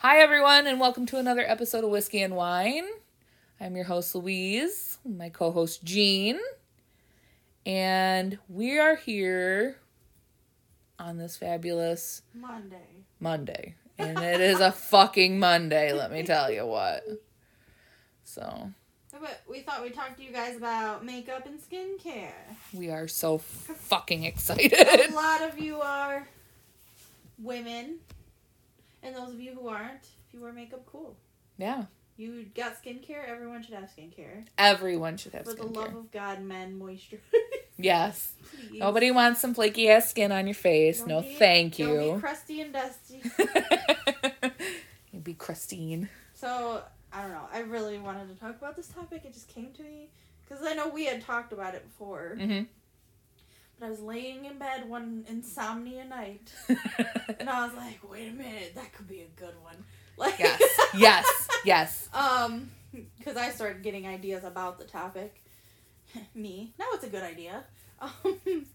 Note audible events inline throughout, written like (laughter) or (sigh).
Hi, everyone, and welcome to another episode of Whiskey and Wine. I'm your host, Louise, my co host, Jean, and we are here on this fabulous Monday. Monday. And it is a (laughs) fucking Monday, let me tell you what. So, But we thought we'd talk to you guys about makeup and skincare. we are so fucking excited. A lot of you are women, and those of you who aren't, if you wear makeup, cool. Yeah, You got skincare. Everyone should have skincare. everyone should have For the love of God, men, moisturize. (laughs) Yes. Please. Nobody wants some flaky ass skin on your face. Don't No, be- thank Don't be you. crusty and dusty. (laughs) You'd be Christine. So I don't know. I really wanted to talk about this topic. It just came to me because I know we had talked about it before. hmm But I was laying in bed one insomnia night, (laughs) and I was like, "Wait a minute, that could be a good one." Like, yes, yes, (laughs) yes. um, because I started getting ideas about the topic. (laughs) Me, now it's a good idea. Um,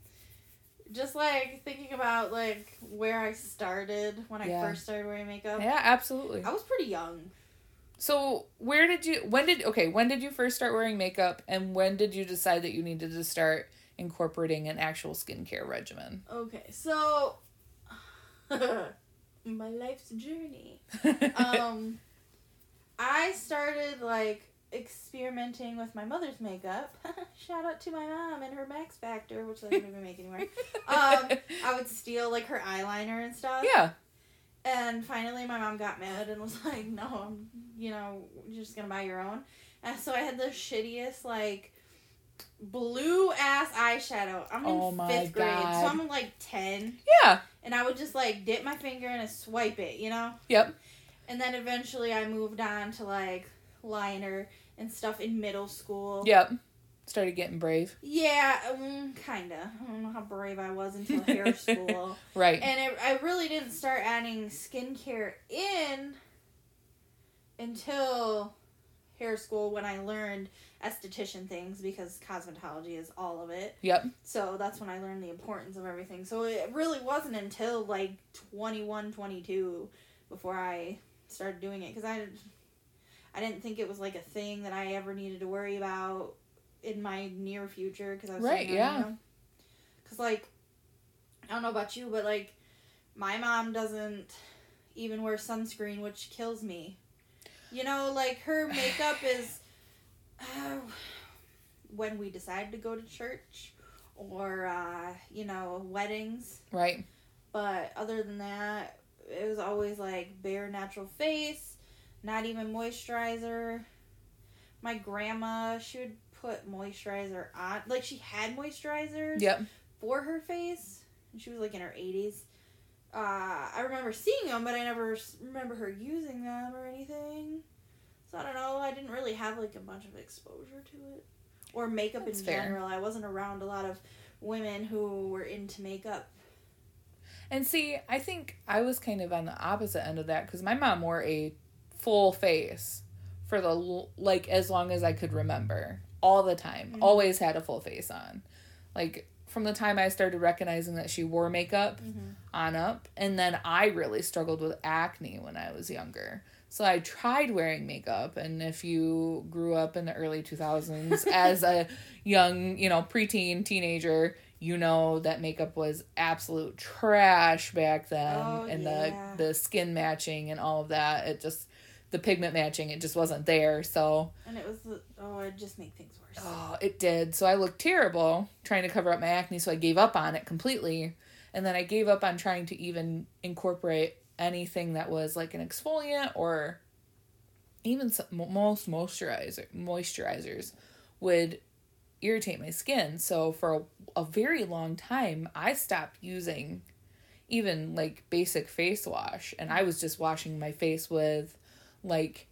just like thinking about like where I started when I first started wearing makeup. Yeah, absolutely. I was pretty young. So, where did you? When did? Okay, when did you first start wearing makeup, and when did you decide that you needed to start incorporating an actual skincare regimen? Okay, so (laughs) my life's journey. um I started like experimenting with my mother's makeup. (laughs) Shout out to my mom and her Max Factor, which I don't even make anymore. (laughs) Um, I would steal like her eyeliner and stuff. yeah, And finally, my mom got mad and was like, "No, I'm, you know, you're just gonna buy your own." And so I had the shittiest like blue ass eyeshadow. I'm in Oh my fifth grade, God. so I'm like ten, yeah, and I would just like dip my finger in and swipe it, you know. yep, And then eventually, I moved on to like liner and stuff in middle school. yep. Started getting brave. Yeah, um, kinda. I don't know how brave I was until (laughs) hair school. Right. And it, I really didn't start adding skincare in until hair school when I learned esthetician things because cosmetology is all of it. yep. So that's when I learned the importance of everything. So it really wasn't until like 21, 22 before I started doing it because I, I didn't think it was like a thing that I ever needed to worry about in my near future because I was Right, young, yeah. you know? Because like, I don't know about you, but like, my mom doesn't even wear sunscreen, which kills me. You know, like her makeup is (sighs) (laughs) uh, when we decide to go to church or uh, you know weddings. Right. But other than that, it was always like bare natural face, not even moisturizer. My grandma, she would put moisturizer on, like she had moisturizers Yep. for her face, and she was like in her eighties. Uh, I remember seeing them, but I never remember her using them or anything. So I don't know. I didn't really have like a bunch of exposure to it or makeup That's in fair. general. I wasn't around a lot of women who were into makeup. And see, I think I was kind of on the opposite end of that because my mom wore a full face for the like as long as I could remember, all the time. Mhm. Always had a full face on, like from the time I started recognizing that she wore makeup Mm-hmm. on up, and then I really struggled with acne when I was younger. So I tried wearing makeup, and if you grew up in the early 2000s as a (laughs) young, you know, preteen teenager, you know that makeup was absolute trash back then, Oh, and yeah. the the skin matching and all of that. It just the pigment matching, it just wasn't there. So And it was oh, it just made things worse. Oh, it did. So I looked terrible trying to cover up my acne, so I gave up on it completely. And then I gave up on trying to even incorporate anything that was like an exfoliant or even some, most moisturizer moisturizers would irritate my skin. So for a, a very long time, I stopped using even like basic face wash and I was just washing my face with like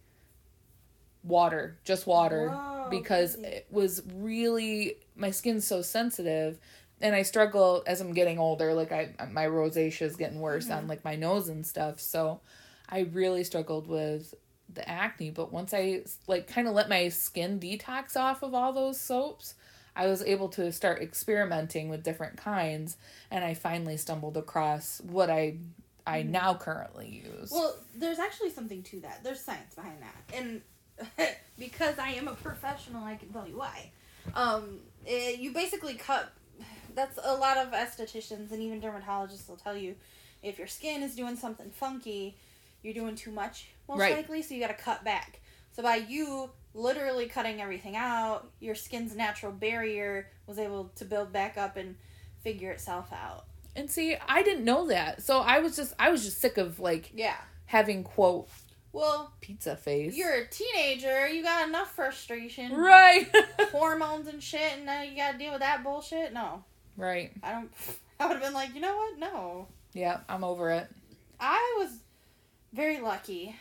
water, just water Whoa, because it was really my skin's so sensitive and I struggle as I'm getting older like I my rosacea is getting worse on Mhm. like my nose and stuff so I really struggled with the acne but once I like kind of let my skin detox off of all those soaps I was able to start experimenting with different kinds and I finally stumbled across what I I Mhm. now currently use. Well, there's actually something to that. There's science behind that, and (laughs) because I am a professional, I can tell you why. Um, eh, you basically cut. That's a lot of estheticians and even dermatologists will tell you if your skin is doing something funky, you're doing too much most Right. likely, so you got to cut back. So by you literally cutting everything out, your skin's natural barrier was able to build back up and figure itself out. and see, I didn't know that. So I was just I was just sick of like Yeah. having quote Well, pizza face. you're a teenager. You got enough frustration. right. (laughs) hormones and shit, and now you gotta deal with that bullshit. No, right. I don't. (laughs) I would have been like, you know what? No, Yeah, I'm over it. I was very lucky.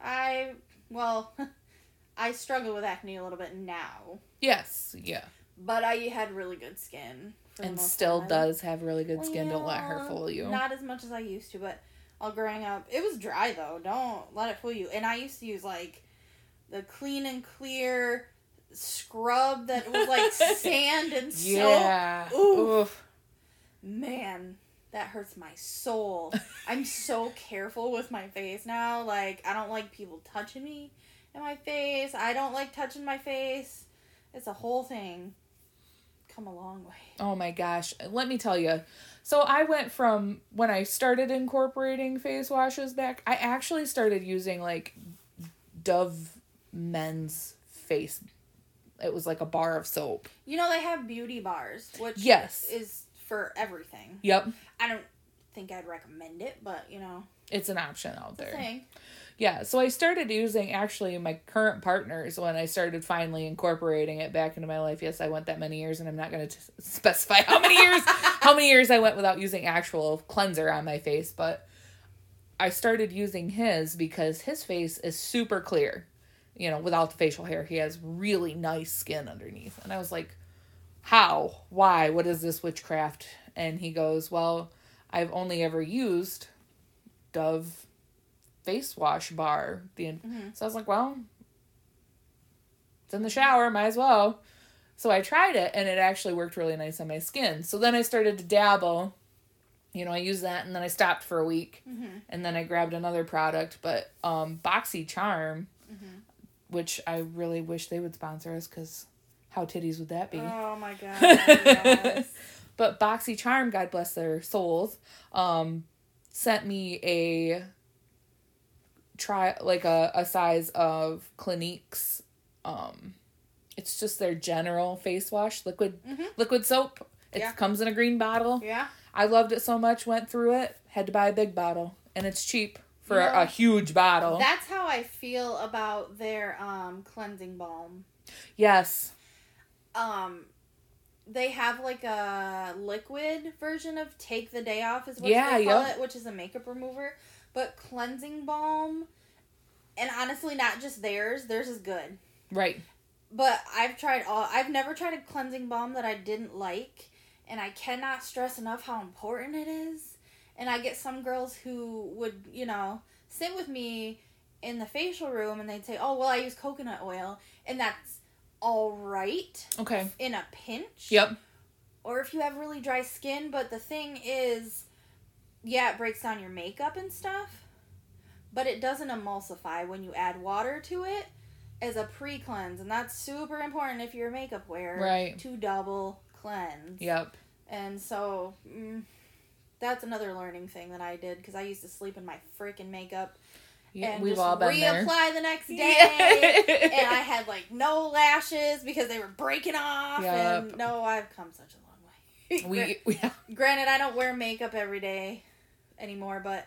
I well, (laughs) I struggle with acne a little bit now, Yes. Yeah. but I had really good skin. And still part. does have really good skin. Don't let her fool you. Not as much as I used to, but all growing up, it was dry though. Don't let it fool you. And I used to use like the clean and clear scrub that was like (laughs) sand and soap. yeah. Oof. Oof. Man, that hurts my soul. I'm so careful with my face now. Like, I don't like people touching me in my face. I don't like touching my face. It's a whole thing. Come a long way. Oh my gosh. Let me tell you. So I went from when I started incorporating face washes back, I actually started using like Dove men's face. It was like a bar of soap. You know, they have beauty bars, which Yes. is for everything. Yep. I don't think I'd recommend it, but you know, It's an option out there. thing. Yeah, so I started using actually my current partners when I started finally incorporating it back into my life. Yes, I went that many years, and I'm not going (laughs) to specify how many years how many years I went without using actual cleanser on my face, but I started using his because his face is super clear. You know, without the facial hair, he has really nice skin underneath, and I was like, "How? Why? What is this witchcraft?" And he goes, "Well, I've only ever used Dove." face wash bar. The Mhm. so I was like, well, it's in the shower, might as well. So I tried it, and it actually worked really nice on my skin. So then I started to dabble. You know, I used that, and then I stopped for a week, Mhm. and then I grabbed another product. But um, Boxy Charm. Which I really wish they would sponsor us, because how titties would that be? Oh my (laughs) god. yes. But Boxy Charm, God bless their souls, um, sent me a try like a, a size of Clinique's um it's just their general face wash, liquid Mhm. liquid soap. It Yeah. comes in a green bottle. Yeah. I loved it so much, went through it, had to buy a big bottle, and it's cheap for a huge bottle. That's how I feel about their um cleansing balm. yes. Um they have like a liquid version of take the day off is what Yeah, they call yep. it, which is a makeup remover. But cleansing balm and honestly not just theirs, theirs is good. Right. But I've tried all I've never tried a cleansing balm that I didn't like and I cannot stress enough how important it is. And I get some girls who would, you know, sit with me in the facial room and they'd say, "Oh, well, I use coconut oil." And that's all right Okay. in a pinch. Yep. Or if you have really dry skin, but the thing is yeah, it breaks down your makeup and stuff, but it doesn't emulsify when you add water to it as a pre-cleanse, and that's super important if you're a makeup wearer Right. to double cleanse. Yep. And so mm, that's another learning thing that I did because I used to sleep in my freaking makeup Yeah, and we've all been reapply there. the next (laughs) day. Yeah. and I had like no lashes because they were breaking off. And no, I've come such a long way. (laughs) we, we Granted, I don't wear makeup every day anymore, but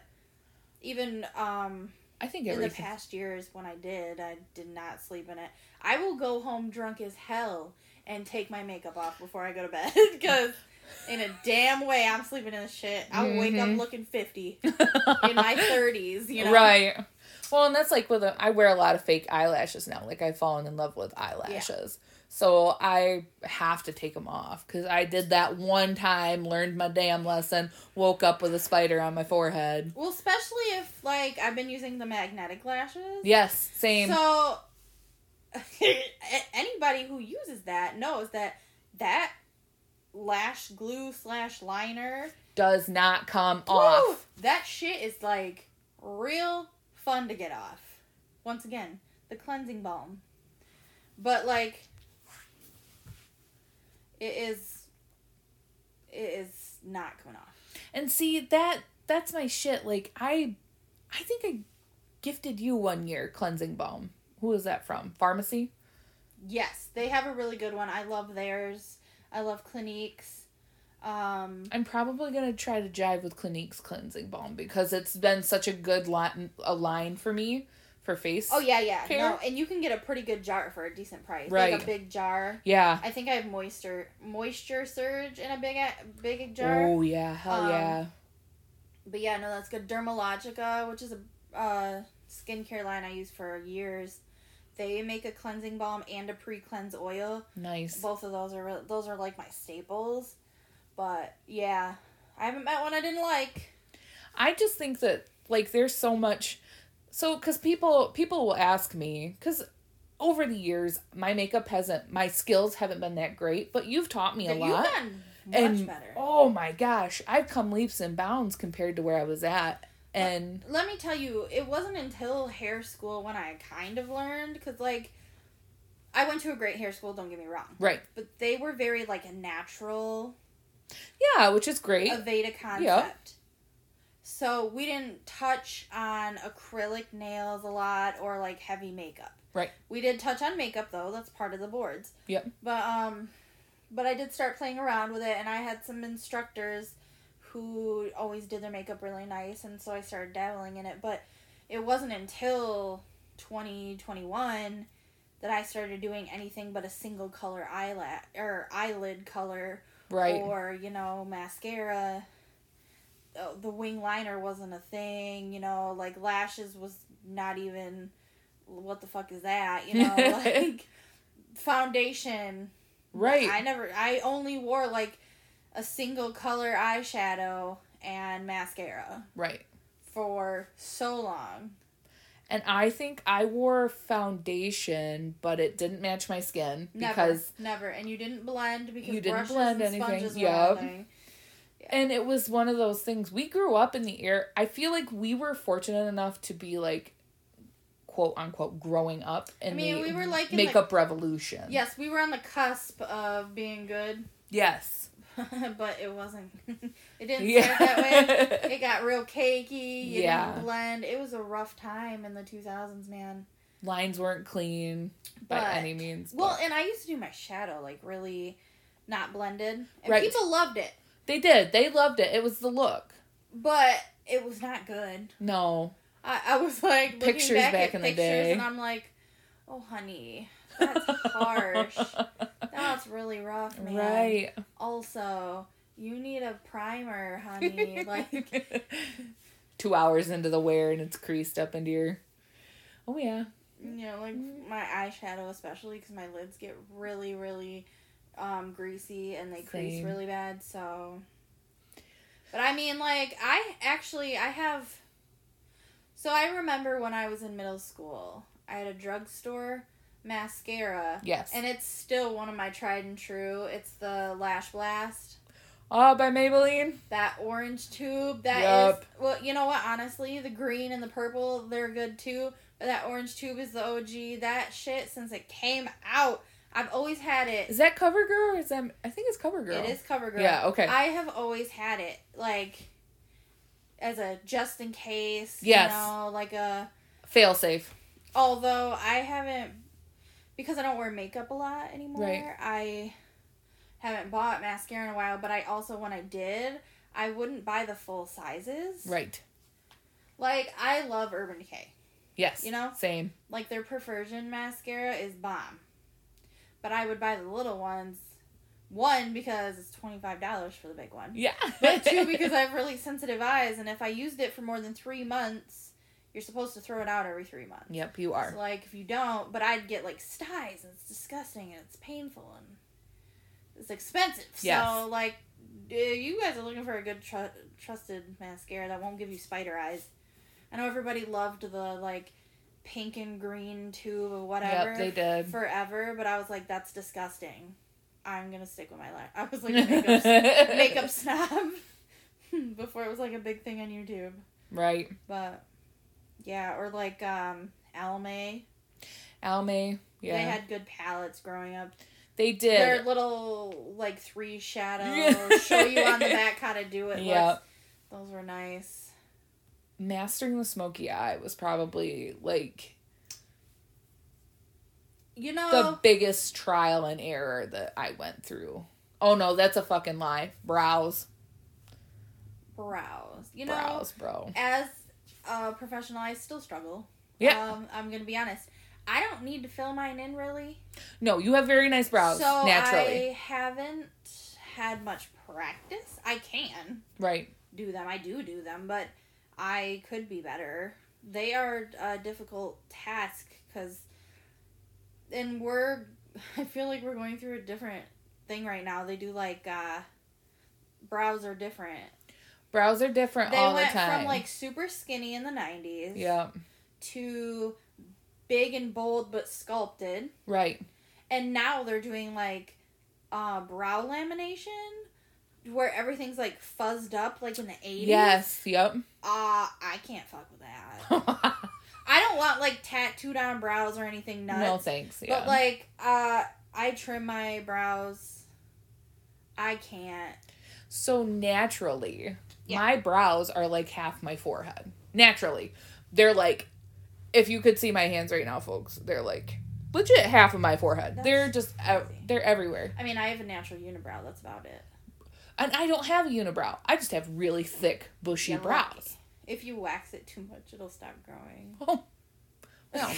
even um, I think in the past years when I did, I did not sleep in it. I will go home drunk as hell and take my makeup off before I go to bed (laughs) because in a damn way I'm sleeping in this shit. I'll wake up Mhm. looking 50 (laughs) in my 30s, you know? Right. Well, and that's like with a, I wear a lot of fake eyelashes now. Like I've fallen in love with eyelashes. So I have to take them off because I did that one time, learned my damn lesson, woke up with a spider on my forehead. Well, especially if like I've been using the magnetic lashes. Yes, same. So (laughs) anybody who uses that knows that that lash glue slash liner does not come Woo! off. That shit is like real fun to get off. Once again, the cleansing balm. But like it is it is not coming off. And see that that's my shit. Like I I think I gifted you one year cleansing balm. Who is that from? Farmacy? Yes, they have a really good one. I love theirs. I love Clinique's. Um I'm probably gonna try to jive with Clinique's cleansing balm because it's been such a good line a line for me for face. Oh yeah, yeah. Care? No, and you can get a pretty good jar for a decent price. Right. Like a big jar. Yeah. I think I have moisture moisture surge in a big big jar. Oh yeah, hell Um, yeah. But yeah, no, that's good. Dermalogica, which is a uh, skincare line I used for years, they make a cleansing balm and a pre-cleanse oil. Nice. Both of those are those are like my staples. But yeah, I haven't met one I didn't like. I just think that like there's so much so cuz people people will ask me cuz over the years my makeup hasn't my skills haven't been that great, but you've taught me a You've lot. much and better. oh my gosh, I've come leaps and bounds compared to where I was at. And Let me tell you, it wasn't until hair school when I kind of learned because like. I went to a great hair school, don't get me wrong. right. But they were very like a natural Yeah, which is great. Aveda concept. So we didn't touch on acrylic nails a lot or like heavy makeup. Right. We did touch on makeup though. That's part of the boards. Yep. But um, but I did start playing around with it, and I had some instructors who always did their makeup really nice, and so I started dabbling in it. But it wasn't until twenty twenty one that I started doing anything but a single color eyelid or eyelid color right. or you know mascara the wing liner wasn't a thing you know like lashes was not even what the fuck is that you know (laughs) like foundation right. i never i only wore like a single color eyeshadow and mascara right. for so long. And I think I wore foundation, but it didn't match my skin never. because never. And you didn't blend because You didn't brushes blend and anything, sponges were and it was one of those things. We grew up in the air. I feel like we were fortunate enough to be like quote unquote growing up in I mean, the we were, like, in the- makeup revolution. Yes we were on the cusp of being good. Yes (laughs) but it wasn't. (laughs) it didn't yeah start that way. (laughs) It got real cakey. You Yeah. didn't blend. It was a rough time in the 2000s, man. lines weren't clean by any means Well, but and I used to do my shadow like really not blended, and Right. people loved it, they did they loved it it was the look but it was not good. no I, I was like looking Pictures back, back at in the day. and I'm like, oh honey, that's harsh. (laughs) That's really rough, man. right Also, you need a primer, honey. (laughs) like. (laughs) two hours into the wear and it's creased up into your oh yeah You know, like my eyeshadow, especially because my lids get really, really um, greasy and they crease really bad. So, but I mean, like I actually I have. So I remember when I was in middle school, I had a drugstore mascara, yes and it's still one of my tried and true. It's the Lash Blast. oh by maybelline That orange tube, that is Yup. well, you know what? Honestly, the green and the purple, they're good too. But that orange tube is the OG. That shit since it came out, I've always had it. is that covergirl or is that i think it's covergirl It is CoverGirl. Yeah, okay. I have always had it like as a just in case. Yes. You know, like a. fail safe Although I haven't, because I don't wear makeup a lot anymore. Right. I haven't bought mascara in a while. But I also, when I did, I wouldn't buy the full sizes. right Like I love Urban Decay. yes You know? same Like their perversion mascara is bomb. But I would buy the little ones. One because it's twenty five dollars for the big one. yeah But two (laughs) because I have really sensitive eyes, and if I used it for more than three months, you're supposed to throw it out every three months. yep you are So, like if you don't, but I'd get like styes, and it's disgusting, and it's painful, and it's expensive. Yes. So like, uh, you guys are looking for a good tr- trusted mascara that won't give you spider eyes. I know everybody loved the like pink and green tube or whatever. Yep, they did. forever, but I was like, that's disgusting. I'm gonna stick with my life. I was like a makeup makeup snob. before it was like a big thing on YouTube. Right. But yeah, or like um Almay. Almay. Yeah. They had good palettes growing up. They did. Their little like three shadows show you on the back how to do it. (laughs) Yeah. Those were nice. Mastering the smoky eye was probably like You know the biggest trial and error that I went through. Oh no, that's a fucking lie. Brows. brows. You know Brows, bro. as a professional I still struggle. Yeah. Um, I'm gonna be honest. I don't need to fill mine in really. No, you have very nice brows so naturally. I haven't had much practice. I can Right. do them. I do do them, but I could be better. They are a difficult task because, and we're. (laughs) I feel like we're going through a different thing right now. They do like uh, brows are different. Brows are different They all the went time. from like super skinny in the '90s yeah. to big and bold but sculpted, Right. and now they're doing like uh, brow lamination where everything's like fuzzed up like in the 80s. Yes. Yep. Uh, I can't fuck with that. (laughs) I don't want like tattooed on brows or anything nuts. no thanks. Yeah. But like, uh, I trim my brows. I can't. so naturally, Yeah. my brows are like half my forehead. Naturally. They're like if you could see my hands right now, folks, they're like legit half of my forehead. That's they're just crazy. they're everywhere. I mean, I have a natural unibrow. That's about it. And I don't have a unibrow. I just have really thick, bushy You're brows. If you wax it too much, it'll stop growing. Oh. Well,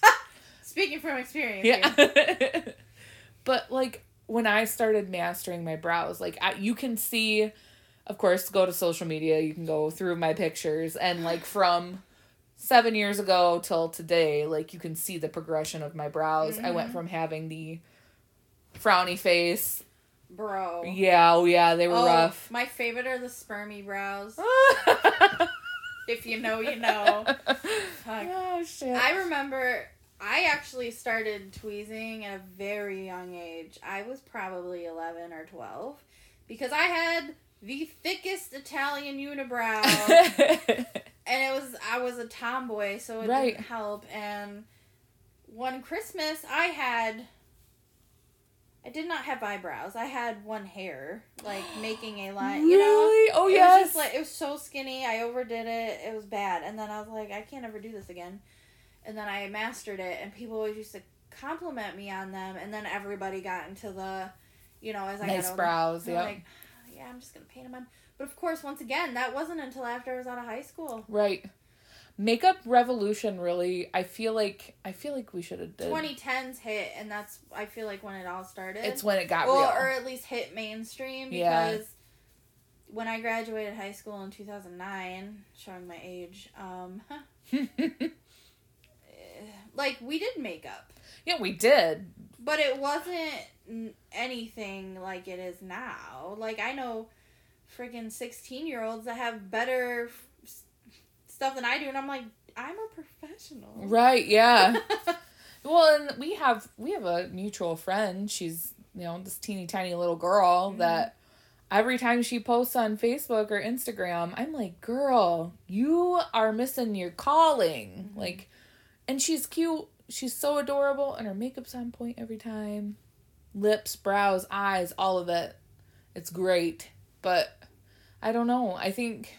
(laughs) Speaking from experience. yeah. (laughs) but like when I started mastering my brows, like I, you can see, of course, go to social media. You can go through my pictures and like from seven years ago till today, like you can see the progression of my brows. I went Mhm. from having the frowny face. Bro. Yeah, oh yeah, they were Oh, rough. My favorite are the spermy brows. (laughs) If you know, you know. (laughs) Oh shit. I remember I actually started tweezing at a very young age. I was probably 11 or 12 because I had the thickest Italian unibrow (laughs) and it was I was a tomboy so it Right. didn't help and one Christmas I had I did not have eyebrows. I had one hair like (gasps) making a line, you know. Really? Oh it yes. was just like it was so skinny. I overdid it. It was bad. And then I was like, I can't ever do this again. And then I mastered it, and people always used to compliment me on them. And then everybody got into the, you know, as I nice got brows. Yeah. like, yeah, I'm just gonna paint them on. But of course, once again, that wasn't until after I was out of high school. Right. Makeup revolution really I feel like I feel like we should have did 2010s hit, and that's I feel like when it all started. it's when it got well, real. or at least hit mainstream because Yeah. when I graduated high school in 2009, showing my age, um, (laughs) (laughs) like we did makeup, yeah, we did. but it wasn't anything like it is now. Like I know freaking 16 year olds that have better f- stuff than I do, and I'm like, I'm a professional. Right, yeah. (laughs) well, and we have we have a mutual friend. She's, you know, this teeny tiny little girl Mhm. that every time she posts on Facebook or Instagram, I'm like, "Girl, you are missing your calling." Mhm. Like and she's cute. She's so adorable and her makeup's on point every time. Lips, brows, eyes, all of it. It's great. But I don't know. I think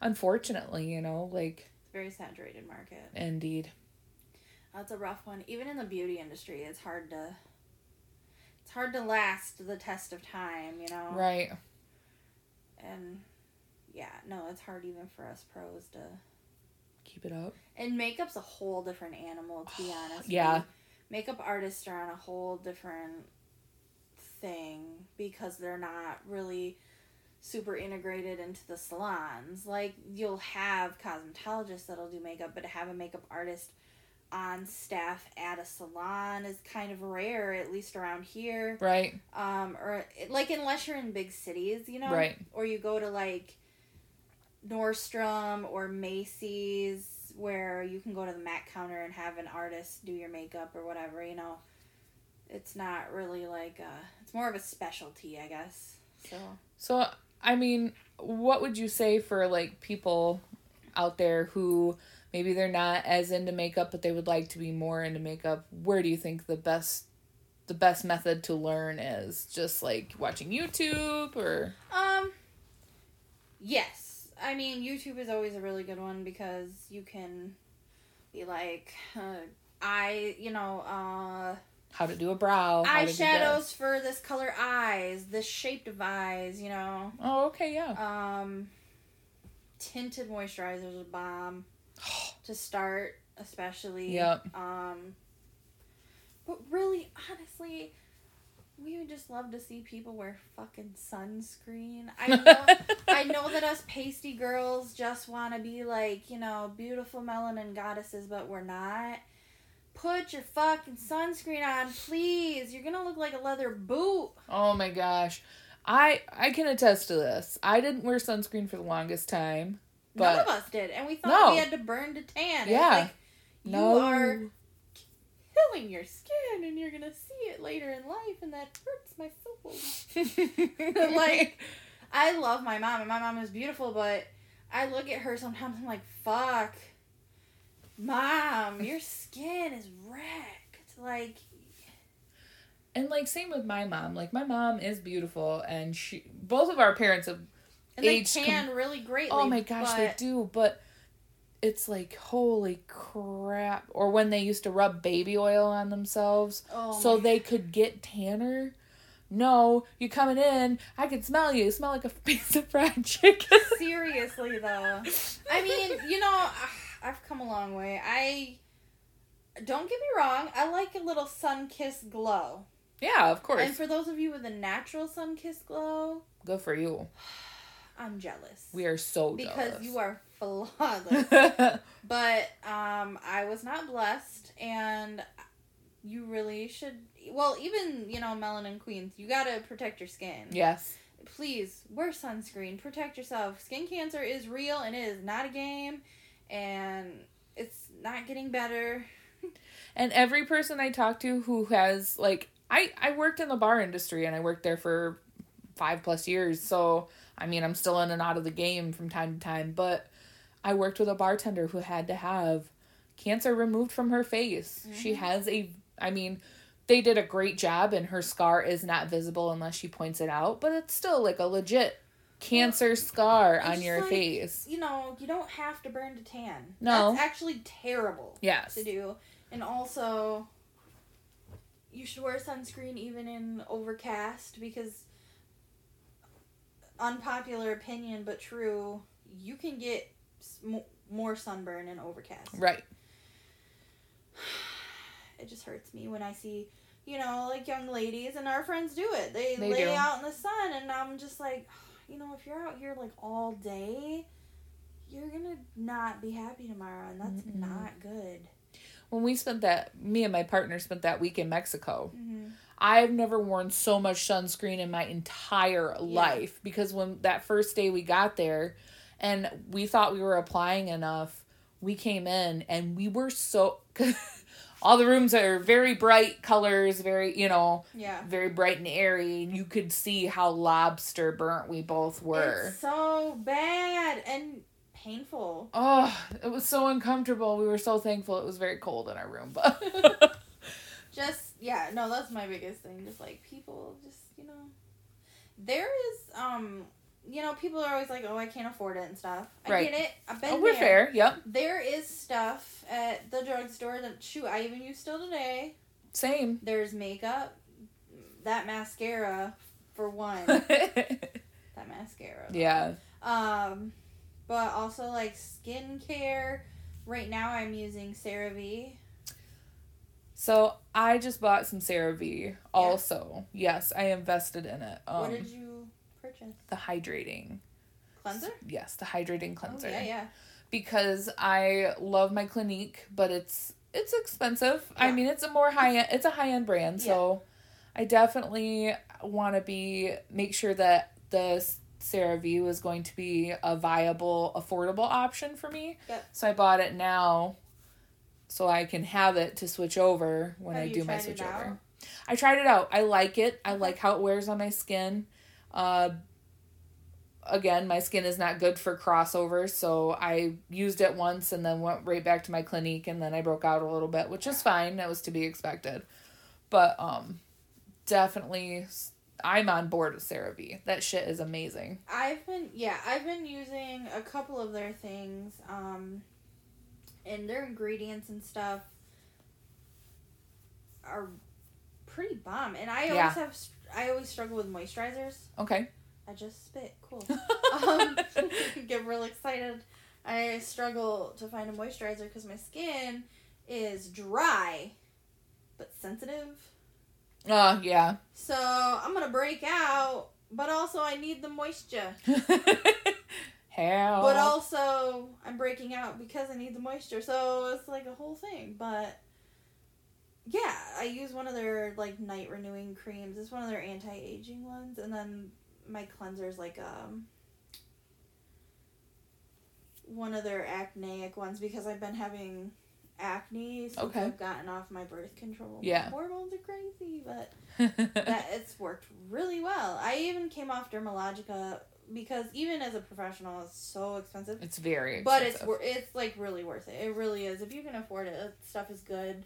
unfortunately, you know, like It's a very saturated market. indeed. That's a rough one. Even in the beauty industry, it's hard to it's hard to last the test of time, you know. Right. And yeah, no, it's hard even for us pros to. Keep it up. And makeup's a whole different animal, to be honest. (sighs) Yeah. We- makeup artists are on a whole different thing because they're not really super integrated into the salons. Like you'll have cosmetologists that'll do makeup, but to have a makeup artist on staff at a salon is kind of rare, at least around here. Right. Um, or like unless you're in big cities, you know, Right. Or you go to like Nordstrom or Macy's, where you can go to the Mac counter and have an artist do your makeup or whatever. You know, it's not really like a. It's more of a specialty, I guess. So So I mean, what would you say for like people out there who maybe they're not as into makeup but they would like to be more into makeup? Where do you think the best the best method to learn is? Just like watching YouTube or Um, yes. I mean, YouTube is always a really good one because you can be like, uh, I, you know, uh, how to do a brow, eyeshadows for this color eyes, this shape of eyes, you know. Oh, okay, yeah. Um, tinted moisturizers a bomb (gasps) to start, especially. Yep. Um, but really, honestly, we would just love to see people wear fucking sunscreen. I know, (laughs) I know that us pasty girls just want to be like, you know, beautiful melanin goddesses, but we're not. Put your fucking sunscreen on, please. You're gonna look like a leather boot. Oh my gosh. I I can attest to this. I didn't wear sunscreen for the longest time. But None of us did, and we thought No. we had to burn to tan. Yeah. like, you no. are killing your skin, and you're gonna see it later in life, and that hurts my soul. (laughs) (laughs) like, I love my mom, and my mom is beautiful, but I look at her sometimes. I'm like, fuck, mom, your skin is wrecked. Like, and like same with my mom. Like my mom is beautiful and she both of our parents have and they Aged com- really greatly. Oh my gosh, they do, but it's like holy crap. Or when they used to rub baby oil on themselves Oh so they could get tanner. No, you coming in, I can smell you. You smell like a (laughs) piece of fried chicken. Seriously though. I mean, you know, ah, I've come a long way. I don't get me wrong, I like a little sun kissed glow. yeah, of course. And for those of you with a natural sun kissed glow, Good for you. (sighs) I'm jealous. We are so because jealous. you are flawless. (laughs) but um I was not blessed and you really should well, even, you know, melanin queens, you got to protect your skin. yes. please wear sunscreen protect yourself skin cancer is real and it is not a game and it's not getting better (laughs) And every person I talk to who has like I I worked in the bar industry and I worked there for 5 plus years. So, I mean, I'm still in and out of the game from time to time, but I worked with a bartender who had to have cancer removed from her face. She mm. has a I mean, they did a great job and her scar is not visible unless she points it out, but it's still like a legit cancer scar on your like- face. you know you don't have to burn to tan No. that's actually terrible Yes. to do and also you should wear sunscreen even in overcast because unpopular opinion but true you can get more sunburn and overcast Right. (sighs) it just hurts me when I see, you know, like young ladies and our friends do it. They, They lay do. out in the sun, and I'm just like, (sighs) you know, if you're out here like all day, you're gonna not be happy tomorrow, and that's Mm-mm. not good. When we spent that me and my partner spent that week in Mexico. Mm-hmm. I've never worn so much sunscreen in my entire life because when that first day we got there and we thought we were applying enough, we came in and we were so (laughs) all the rooms are very bright colors, very, you know, Yeah. very bright and airy. And You could see how lobster burnt we both were. It's so bad and painful. Oh, it was so uncomfortable. We were so thankful it was very cold in our room, but (laughs) Just yeah, no, that's my biggest thing. Just like people, just you know, there is um, you know, people are always like, oh, I can't afford it and stuff. I Right. get it. I've been oh, we're there. fair. Yep. There is stuff at the drugstore that shoot I even use still today. Same. There's makeup, that mascara for one. (laughs) that mascara. Yeah. Um, but also like skincare. Right now, I'm using CeraVe. So I just bought some CeraVe. Also, yes, I invested in it. Um, what did you purchase? the hydrating. Cleanser. Yes, the hydrating cleanser. Oh, yeah, yeah. Because I love my Clinique, but it's it's expensive. I mean, it's a more high end. It's a high end brand, so I definitely want to be make sure that the CeraVe was going to be a viable, affordable option for me. Yep. So I bought it now, so I can have it to switch over when Have I do my switch over. I tried it out. I like it. I like how it wears on my skin. Uh, again, my skin is not good for crossovers, so I used it once and then went right back to my clinique and then I broke out a little bit, which is fine. That was to be expected. But um definitely I'm on board with CeraVe. That shit is amazing. I've been yeah, I've been using a couple of their things, um, and their ingredients and stuff are pretty bomb. And I always Yeah. have I always struggle with moisturizers. Okay. I just spit. Cool. (laughs) um, (laughs) get real excited. I struggle to find a moisturizer because my skin is dry, but sensitive. Uh yeah. So I'm gonna break out, but also I need the moisture. (laughs) Hell. But also I'm breaking out because I need the moisture. So it's like a whole thing. But yeah, I use one of their like night renewing creams. It's one of their anti aging ones, and then my cleanser is like um one of their acneic ones because I've been having acne since Okay. I've gotten off my birth control. Yeah. Hormones are crazy, but (laughs) that it's worked really well. I even came off Dermalogica because even as a professional, it's so expensive. it's very But it's it's like really worth it. It really is. If you can afford it, stuff is good.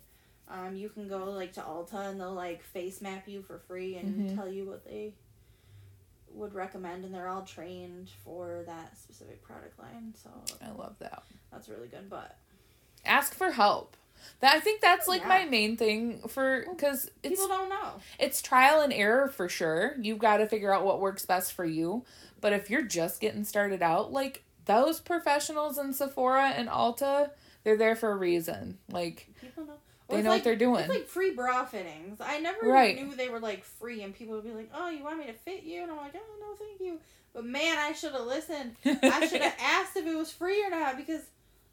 Um, you can go like to Ulta and they'll like face map you for free and Mhm. tell you what they would recommend, and they're all trained for that specific product line. So I love that. that's really good. But Ask for help. That I think that's like Yeah. my main thing for it's people don't know. it's trial and error for sure. You've got to figure out what works best for you. But if you're just getting started out, like those professionals in Sephora and Ulta, they're there for a reason. Like People know. They it's know like, what they're doing. It's like free bra fittings. I never Right. knew they were like free, and people would be like, "Oh, you want me to fit you?" And I'm like, "Oh no, thank you." But man, I should have listened. I should have (laughs) asked if it was free or not because,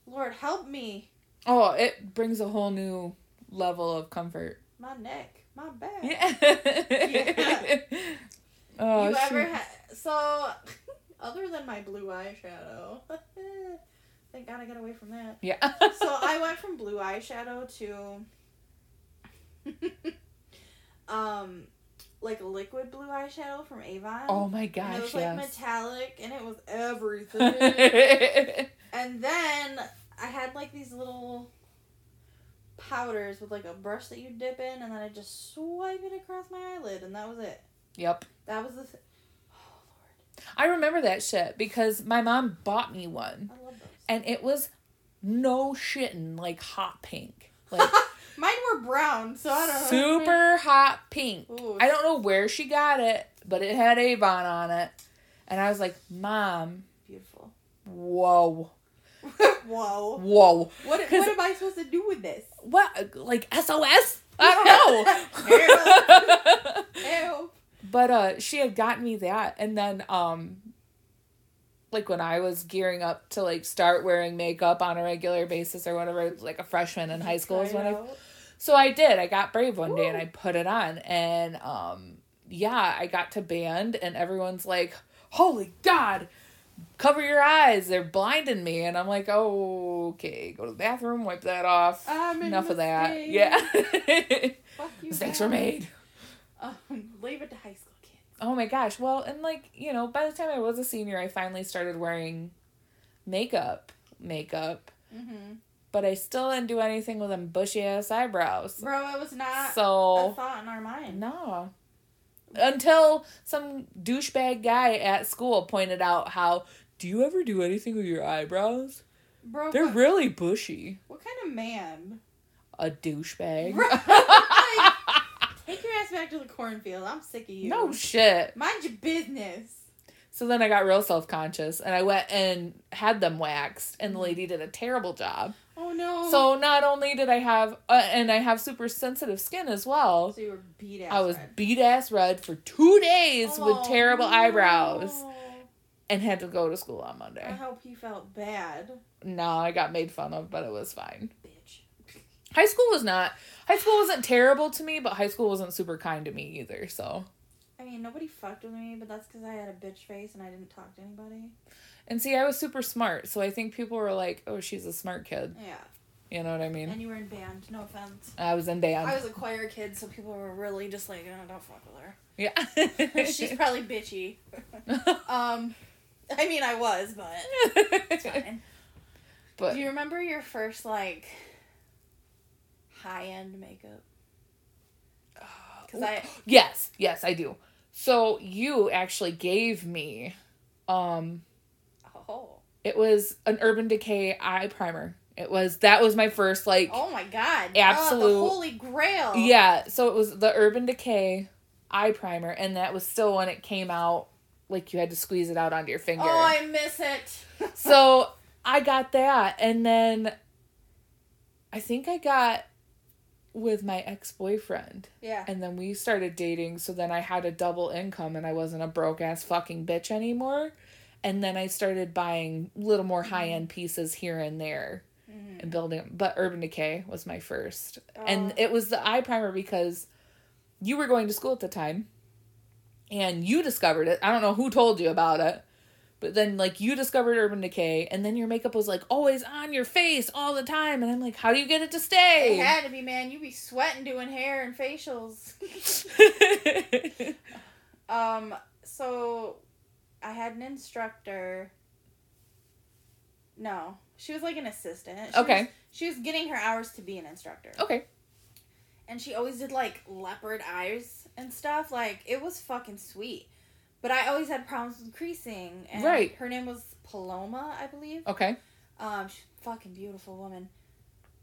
Lord help me, oh, it brings a whole new level of comfort. my neck, my back. Yeah. (laughs) oh, you ever had so? (laughs) Other than my blue eyeshadow, thank God I got away from that. Yeah. (laughs) so I (laughs) went from blue eyeshadow to (laughs) um like a liquid blue eyeshadow from Avon. Oh my and it gosh, was like yes. metallic and it was everything. and then I had like these little powders with like a brush that you dip in and then I just swipe it across my eyelid and that was it. yep. That was the th- Oh Lord. I remember that shit because my mom bought me one I. and it was no shitting like hot pink. (laughs) Like Mine were brown, so I don't know. super hot pink. Ooh. I don't know where she got it, but it had Avon on it. And I was like, Mom, Beautiful. whoa. (laughs) Whoa. Whoa. What, what am I supposed to do with this? What? Like SOS? I don't know. (laughs) Help. but uh she had gotten me that and then um like when I was gearing up to like start wearing makeup on a regular basis or whatever, like a freshman in high school is when I. So I did. I got brave one day and I put it on and um yeah, I got to band and everyone's like, "Holy god, cover your eyes. They're blinding me." And I'm like, "Oh, okay. Go to the bathroom, wipe that off. I made a Enough of that." Yeah. (laughs) Fuck you. Mistakes were made. Um, leave it to high school. Oh my gosh. Well, and like, you know, by the time I was a senior, I finally started wearing makeup, makeup, Mm-hmm. but I still didn't do anything with them bushy ass eyebrows. Bro, it was not a So, thought in our mind. no. Until some douchebag guy at school pointed out how, do you ever do anything with your eyebrows? Bro, They're what, really bushy. what kind of man? A douchebag. Right. (laughs) Take your ass back to the cornfield. I'm sick of you. no shit. Mind your business. So then I got real self conscious and I went and had them waxed, and the lady did a terrible job. Oh no. So not only did I have, uh, and I have super sensitive skin as well. So you were beat ass. I was red. beat ass red for two days Oh, with terrible eyebrows and had to go to school on Monday. I hope he felt bad. No, I got made fun of, but it was fine. Bitch. High school was not. High school wasn't terrible to me, but high school wasn't super kind to me either. So, I mean, nobody fucked with me, but that's because I had a bitch face and I didn't talk to anybody. and see, I was super smart, so I think people were like, "Oh, she's a smart kid." Yeah. You know what I mean? And you were in band. No offense. I was in band. I was a choir kid, so people were really just like, oh, don't fuck with her. yeah. (laughs) She's probably bitchy. (laughs) Um, I mean, I was, but it's fine. (laughs) but Do you remember your first like high end makeup? Because I yes, yes, I do. So you actually gave me, um, oh it was an Urban Decay eye primer. It was that was my first like oh my god Absolute- oh, the holy grail yeah. So it was the Urban Decay eye primer, and that was still when it came out. Like you had to squeeze it out onto your finger. oh I miss it so I got that, and then I think I got with my ex boyfriend. yeah And then we started dating, so then I had a double income and I wasn't a broke ass fucking bitch anymore. And then I started buying little more high end pieces here and there Mhm. and building. But Urban Decay was my first. And Oh. it was the eye primer because you were going to school at the time and you discovered it. I don't know who told you about it. But then, like, you discovered Urban Decay, and then your makeup was like always on your face all the time. And I'm like, how do you get it to stay? It had to be man you be sweating doing hair and facials (laughs) um so I had an instructor no she was like an assistant She Okay. was- she was getting her hours to be an instructor okay. and she always did like leopard eyes and stuff. Like it was fucking sweet. But I always had problems with creasing. And Right. Her name was Paloma, I believe. Okay. Um, she's a fucking beautiful woman.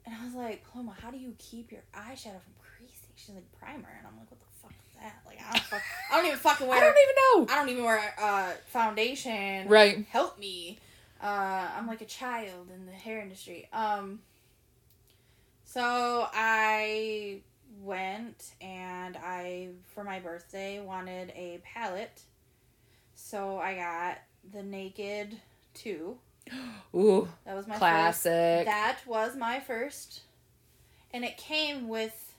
And I was like, Paloma, how do you keep your eyeshadow from creasing? She's like primer, and I'm like, what the fuck is that? Like I don't fuck, I don't even fucking (laughs) wear. I don't even know. I don't even wear uh foundation. Right. Help me. Uh, I'm like a child in the hair industry. Um, so I went and I, for my birthday, wanted a palette. So I got the Naked 2. (gasps) Ooh, That was my first. classic. That was my first. And it came with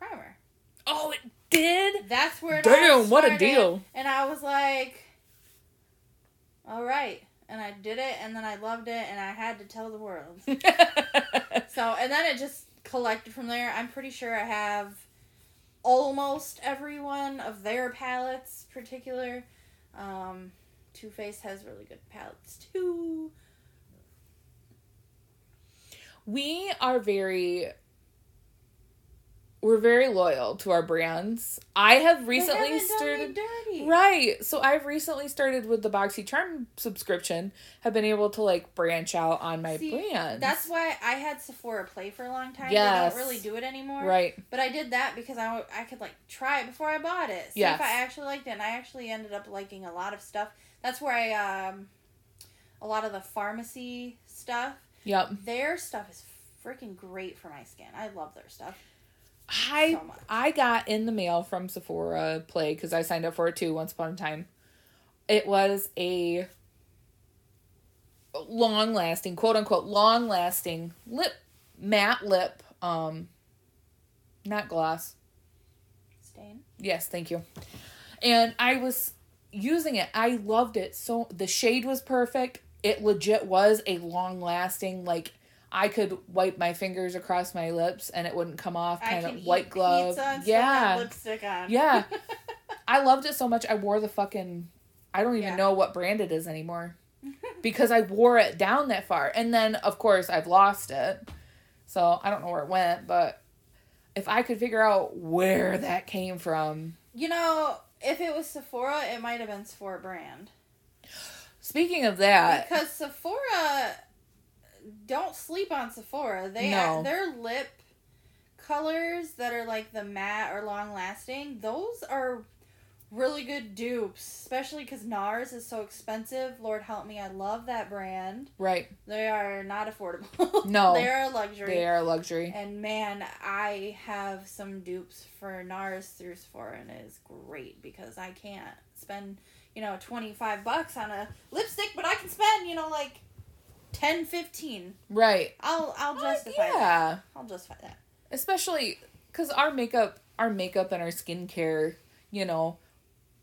primer. oh, it did. That's where it all Damn, what a deal. And I was like, all right. And I did it, and then I loved it, and I had to tell the world. (laughs) so, and then it just collected from there. I'm pretty sure I have almost every one of their palettes, particular. Um, Too Faced has really good palettes too. we are very we're very loyal to our brands. I have recently started. Right. So I've recently started with the Boxy Charm subscription. Have been able to like branch out on my See, brands. That's why I had Sephora Play for a long time. Yes. They don't really do it anymore. right. But I did that because I, I could like try it before I bought it. See Yes. if I actually liked it. And I actually ended up liking a lot of stuff. That's where I um a lot of the Farmacy stuff. Yep. Their stuff is freaking great for my skin. I love their stuff. I So. I got in the mail from Sephora Play because I signed up for it too once upon a time. It was a long lasting, quote unquote, long lasting lip matte lip, um, not gloss. Stain. Yes, thank you. And I was using it. I loved it. So the shade was perfect. It legit was a long lasting like I could wipe my fingers across my lips and it wouldn't come off kind of white glove. pizza and still have Yeah. lipstick on. Yeah. (laughs) I loved it so much I wore the fucking I don't even Yeah. know what brand it is anymore. (laughs) because I wore it down that far. And then of course I've lost it. So I don't know where it went, but if I could figure out where that came from, You know, if it was Sephora, it might have been Sephora brand. Speaking of that, Because Sephora, don't sleep on Sephora. They No. their lip colors that are like the matte or long lasting. Those are really good dupes, especially because NARS is so expensive. Lord help me, I love that brand. right, They are not affordable. (laughs) No. they are a luxury. they are a luxury. And man, I have some dupes for NARS through Sephora, and it is great because I can't spend, you know, 25 bucks on a lipstick, but I can spend, you know, like 10, 15. Right. I'll I'll Uh, justify that. yeah. I'll justify that. Especially cuz our makeup, our makeup and our skincare, you know,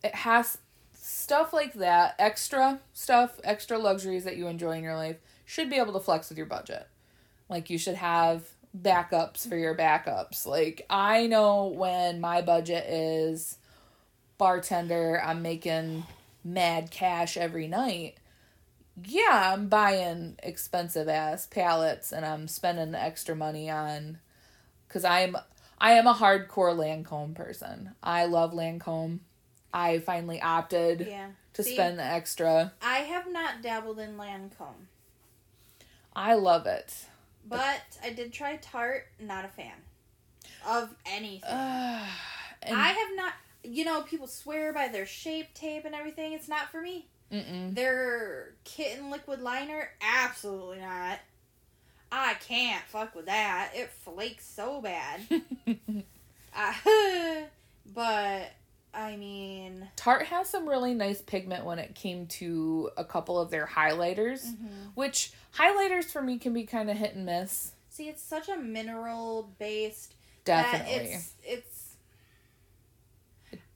it has stuff like that, extra stuff, extra luxuries that you enjoy in your life should be able to flex with your budget. Like you should have backups for your backups. Like I know when my budget is bartender, I'm making mad cash every night. Yeah, I'm buying expensive ass palettes and I'm spending the extra money on cuz I'm I am a hardcore Lancome person. I love Lancome. I finally opted Yeah. to See, spend the extra. I have not dabbled in Lancome, I love it. but I did try Tarte. Not a fan of anything. Uh, I have not. You know, people swear by their shape tape and everything. It's not for me. Mm-mm. Their kitten liquid liner, absolutely not. I can't fuck with that. It flakes so bad. I, (laughs) (laughs) but I mean, Tarte has some really nice pigment when it came to a couple of their highlighters, Mm-hmm. which highlighters for me can be kind of hit and miss. see, it's such a mineral based Definitely. it's it's.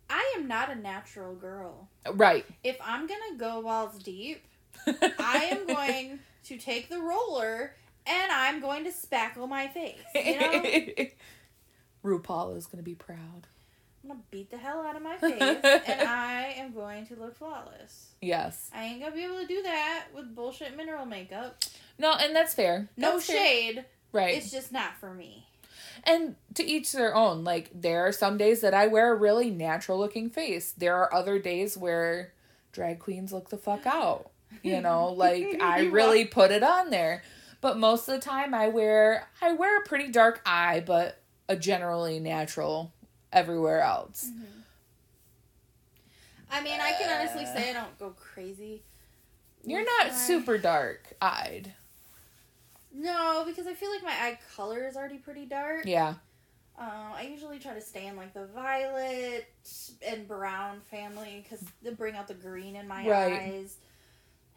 I am not a natural girl. Right. If I'm gonna go balls deep, (laughs) I am going to take the roller and I'm going to spackle my face. You know, (laughs) RuPaul is going to be proud. I'm gonna beat the hell out of my face and (laughs) I am going to look flawless. Yes. I ain't gonna be able to do that with bullshit mineral makeup. No, and that's fair. No That's fair. shade. Right. It's just not for me. And to each their own. Like, there are some days that I wear a really natural looking face. There are other days where drag queens look the fuck out. You (laughs) know, like, (laughs) I really put it on there. But most of the time I wear I wear a pretty dark eye, but a generally natural everywhere else. Mm-hmm. I mean, I can honestly say I don't go crazy. You're not super dark eyed. No, because I feel like my eye color is already pretty dark. Yeah. Um, I usually try to stay in like the violet and brown family because they bring out the green in my Right. eyes.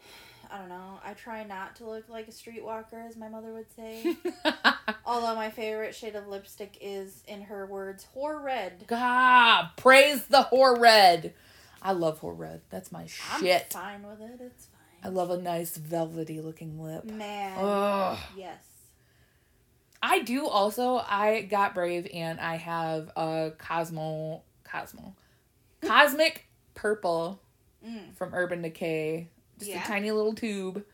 (sighs) I don't know. I try not to look like a streetwalker, as my mother would say. (laughs) Although my favorite shade of lipstick is, in her words, whore red. God, praise the whore red. I love whore red. That's my shit. I'm fine with it. It's I love a nice velvety looking lip. Man. Ugh. Yes. I do also. I got brave and I have a Cosmo Cosmo Cosmic Purple Mm. from Urban Decay. Just Yeah. a tiny little tube.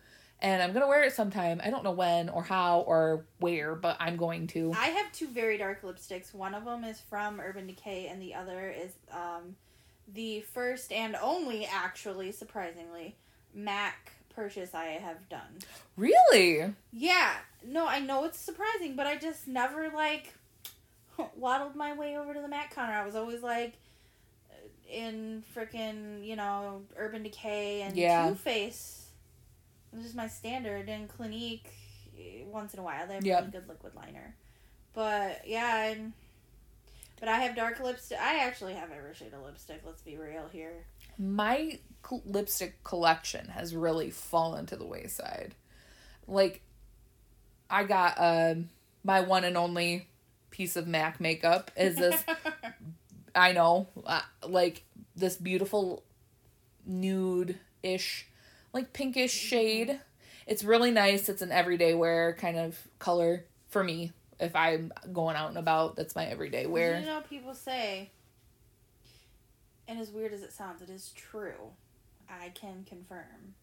And I'm gonna wear it sometime. I don't know when or how or where, but I'm going to. I have two very dark lipsticks. One of them is from Urban Decay, and the other is um, the first and only, actually, surprisingly, MAC purchase I have done. Really? Yeah, no, I know it's surprising, but I just never like (laughs) waddled my way over to the MAC counter. I was always like in freaking you know Urban Decay and Yeah. Too Faced. This is my standard in Clinique. eh, Once in a while, they have Yep. really good liquid liner. But yeah, and but I have dark lipstick. I actually have every shade of lipstick. Let's be real here. my lipstick collection has really fallen to the wayside. Like, I got um my one and only piece of MAC makeup is this. (laughs) I know, uh, like this beautiful nude ish, like pinkish shade. It's really nice. It's an everyday wear kind of color for me. If I'm going out and about, that's my everyday wear. You know, people say, and as weird as it sounds, it is true. I can confirm.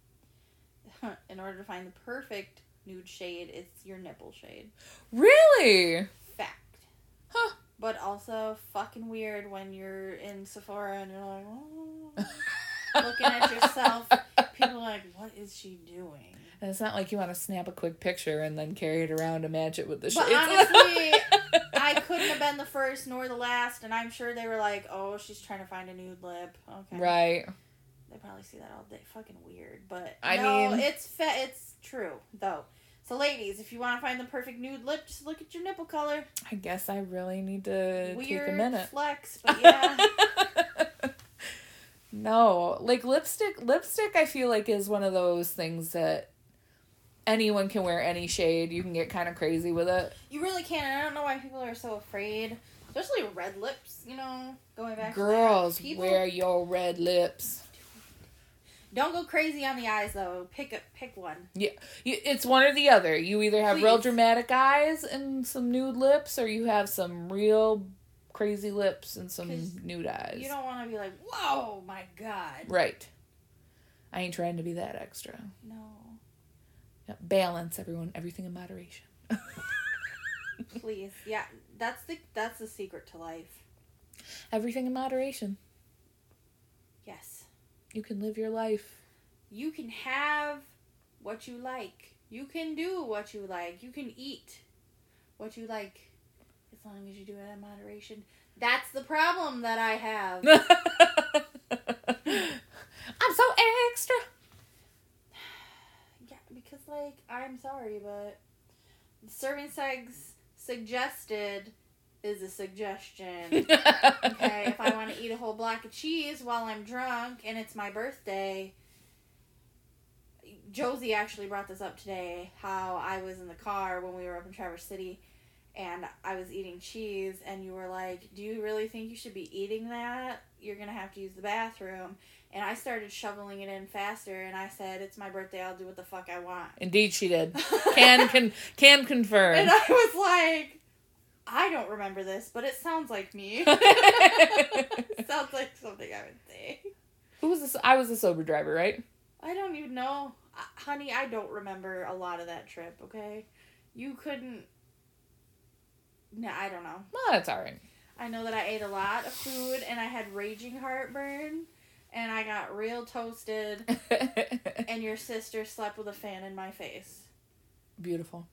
(laughs) In order to find the perfect nude shade, it's your nipple shade. Really? Fact. Huh. But also fucking weird when you're in Sephora and you're like, oh, (laughs) looking at yourself. People are like, what is she doing? And it's not like you want to snap a quick picture and then carry it around to match it with the But honestly, I (laughs) couldn't have been the first nor the last, and I'm sure they were like, "Oh, she's trying to find a nude lip." Okay, right. They probably see that all day. Fucking weird, but I no, mean- it's fa- it's true though. So, ladies, if you want to find the perfect nude lip, just look at your nipple color. I guess I really need to Weird take a minute. flex, but (laughs) yeah, no, like lipstick. Lipstick, I feel like is one of those things that anyone can wear any shade. You can get kind of crazy with it. you really can. and I don't know why people are so afraid, especially red lips. You know, going back. Girls. People- wear your red lips. Don't go crazy on the eyes though. Pick a pick one. Yeah, it's one or the other. You either have real dramatic eyes and some nude lips, or you have some real crazy lips and some nude eyes. You don't want to be like, "Whoa, my god." Right. I ain't trying to be that extra. No. Yep. Balance, everyone. Everything in moderation. Please. Yeah, that's the that's the secret to life. Everything in moderation. You can live your life. You can have what you like. You can do what you like. You can eat what you like as long as you do it in moderation. That's the problem that I have. (laughs) I'm so extra. (sighs) Yeah, because like I'm sorry, but serving sex suggested is a suggestion. (laughs) okay, if I want to eat a whole block of cheese while I'm drunk and it's my birthday. Josie actually brought this up today how I was in the car when we were up in Traverse City and I was eating cheese and you were like, "Do you really think you should be eating that? You're going to have to use the bathroom." And I started shoveling it in faster and I said, "It's my birthday. I'll do what the fuck I want." Indeed, she did. (laughs) Can can can confirm. And I was like, I don't remember this, but it sounds like me. (laughs) sounds like something I would say. Who was this? I was a sober driver, right? I don't even know. Uh, honey, I don't remember a lot of that trip, okay? You couldn't. No, I don't know. Well, that's all right. I know that I ate a lot of food and I had raging heartburn and I got real toasted (laughs) and your sister slept with a fan in my face. Beautiful.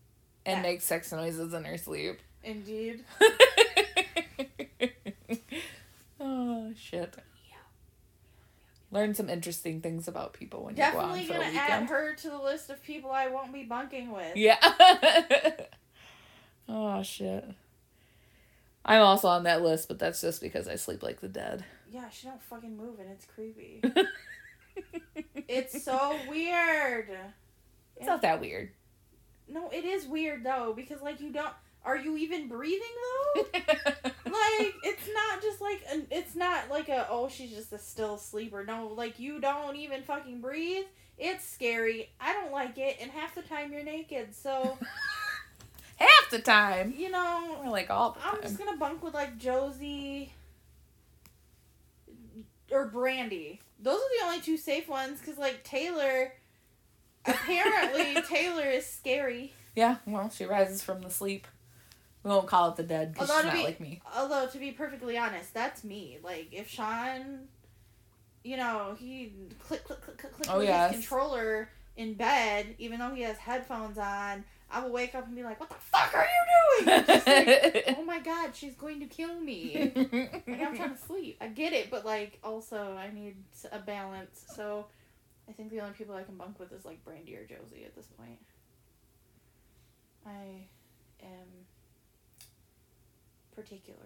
And Yeah. makes sex noises in her sleep. Indeed. (laughs) oh shit. Learn some interesting things about people when Definitely you go on for gonna a add her to the list of people I won't be bunking with. Yeah. (laughs) oh shit. I'm also on that list, but that's just because I sleep like the dead. Yeah, she don't fucking move and it's creepy. (laughs) it's so weird. It's not that weird. No, it is weird though because like you don't. Are you even breathing though? (laughs) like it's not just like an, it's not like a oh she's just a still sleeper. No, like you don't even fucking breathe. It's scary. I don't like it, and half the time you're naked. So (laughs) Half the time. you know, Or like all the I'm just gonna bunk with like Josie or Brandy. Those are the only two safe ones because like Taylor. Apparently, (laughs) Taylor is scary. Yeah, well, she rises from the sleep. We won't call it the dead because Although she's to not be- like me. Although to be perfectly honest, that's me. Like if Sean, you know, he click click click click click Oh, with yes. his controller in bed, even though he has headphones on, I will wake up and be like, "What the fuck are you doing?" Like, (laughs) oh my god, she's going to kill me. Like I'm trying to (laughs) sleep. I get it, but like also I need a balance. So I think the only people I can bunk with is like Brandy or Josie at this point. I am particular.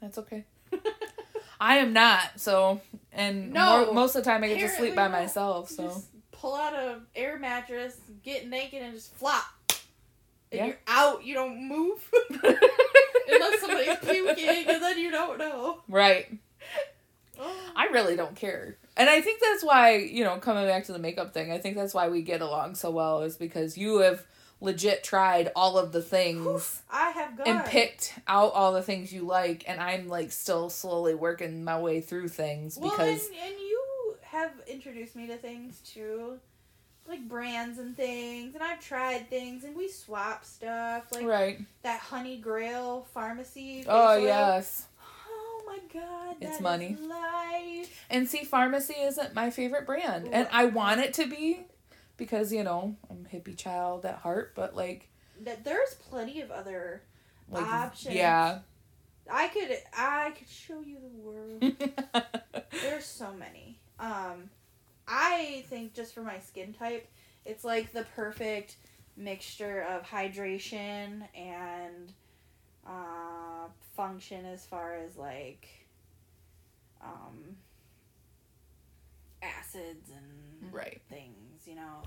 That's okay. (laughs) I am not, so and No, more, most of the time I get to sleep by myself, so Just pull out a air mattress, get naked, and just flop. And Yeah. you're out. You don't move (laughs) unless somebody's puking, and then you don't know. right. Oh. I really don't care. And I think that's why, you know, coming back to the makeup thing, I think that's why we get along so well is because you have legit tried all of the things I have gone. and picked out all the things you like and I'm like still slowly working my way through things Well, because and, and you have introduced me to things too, like brands and things, and I've tried things, and we swap stuff, like right. that Honey Grail Farmacy. Oh yes. Oh my god, It's money. life. And see, Farmacy isn't my favorite brand, and I want it to be because you know I'm a hippie child at heart. But like, That there's plenty of other. like Options. yeah, I could I could show you the world. (laughs) There's so many. Um, I think just for my skin type, it's like the perfect mixture of hydration and uh, function as far as like um, acids and right. things, you know.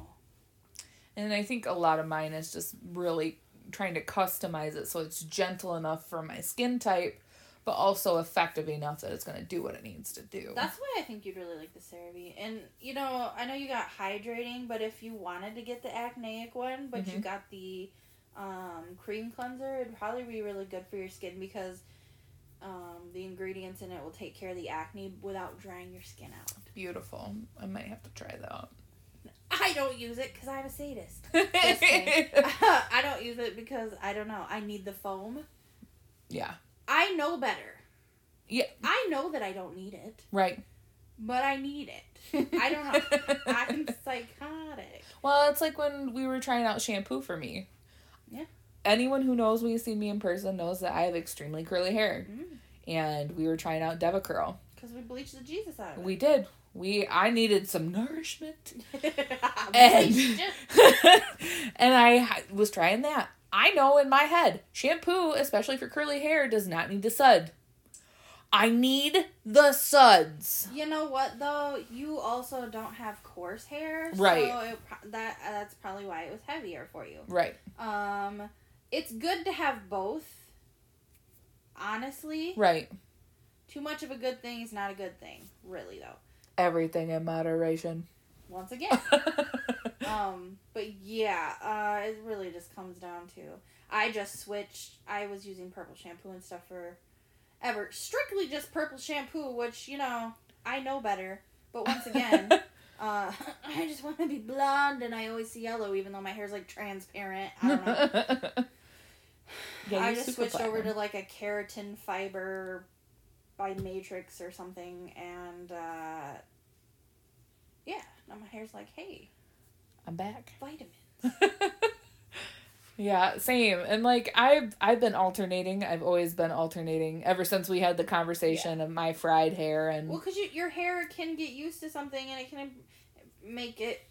And I think a lot of mine is just really trying to customize it so it's gentle enough for my skin type, but also effective enough that it's going to do what it needs to do. That's why I think you'd really like the CeraVe. And you know, I know you got hydrating, but if you wanted to get the acneic one, but you Mhm. got the um, cream cleanser, it'd probably be really good for your skin because um, the ingredients in it will take care of the acne without drying your skin out. beautiful. I might have to try that. Don't use it because I'm a sadist. (laughs) (laughs) I don't use it because I don't know. I need the foam. yeah. I know better. Yeah. I know that I don't need it, Right. but I need it. I don't know. (laughs) I'm psychotic. Well, it's like when we were trying out shampoo for me. Yeah. Anyone who knows me, seen me in person, knows that I have extremely curly hair. Mm. And we were trying out Deva Curl. Because we bleached the Jesus out of it. We did. We I needed some nourishment. (laughs) and (laughs) And I was trying that. I know in my head, shampoo, especially for curly hair, does not need to sud. I need the suds. you know what though? You also don't have coarse hair, Right. So it, that uh, that's probably why it was heavier for you. Right. Um, it's good to have both. Honestly, Right. too much of a good thing is not a good thing. Really though. Everything in moderation. Once again. (laughs) um, but yeah, uh, it really just comes down to I just switched. I was using purple shampoo and stuff for ever strictly just purple shampoo, which you know I know better. But once again, (laughs) uh, (laughs) I just want to be blonde, and I always see yellow, even though my hair's like transparent. I don't know. Yeah, I just switched over to like a keratin fiber by Matrix or something, and uh, yeah, now my hair's like, hey, I'm back. vitamins. (laughs) yeah, same. And like I've I've been alternating. I've always been alternating ever since we had the conversation of my fried hair and Well, because you, your hair can get used to something and it can make it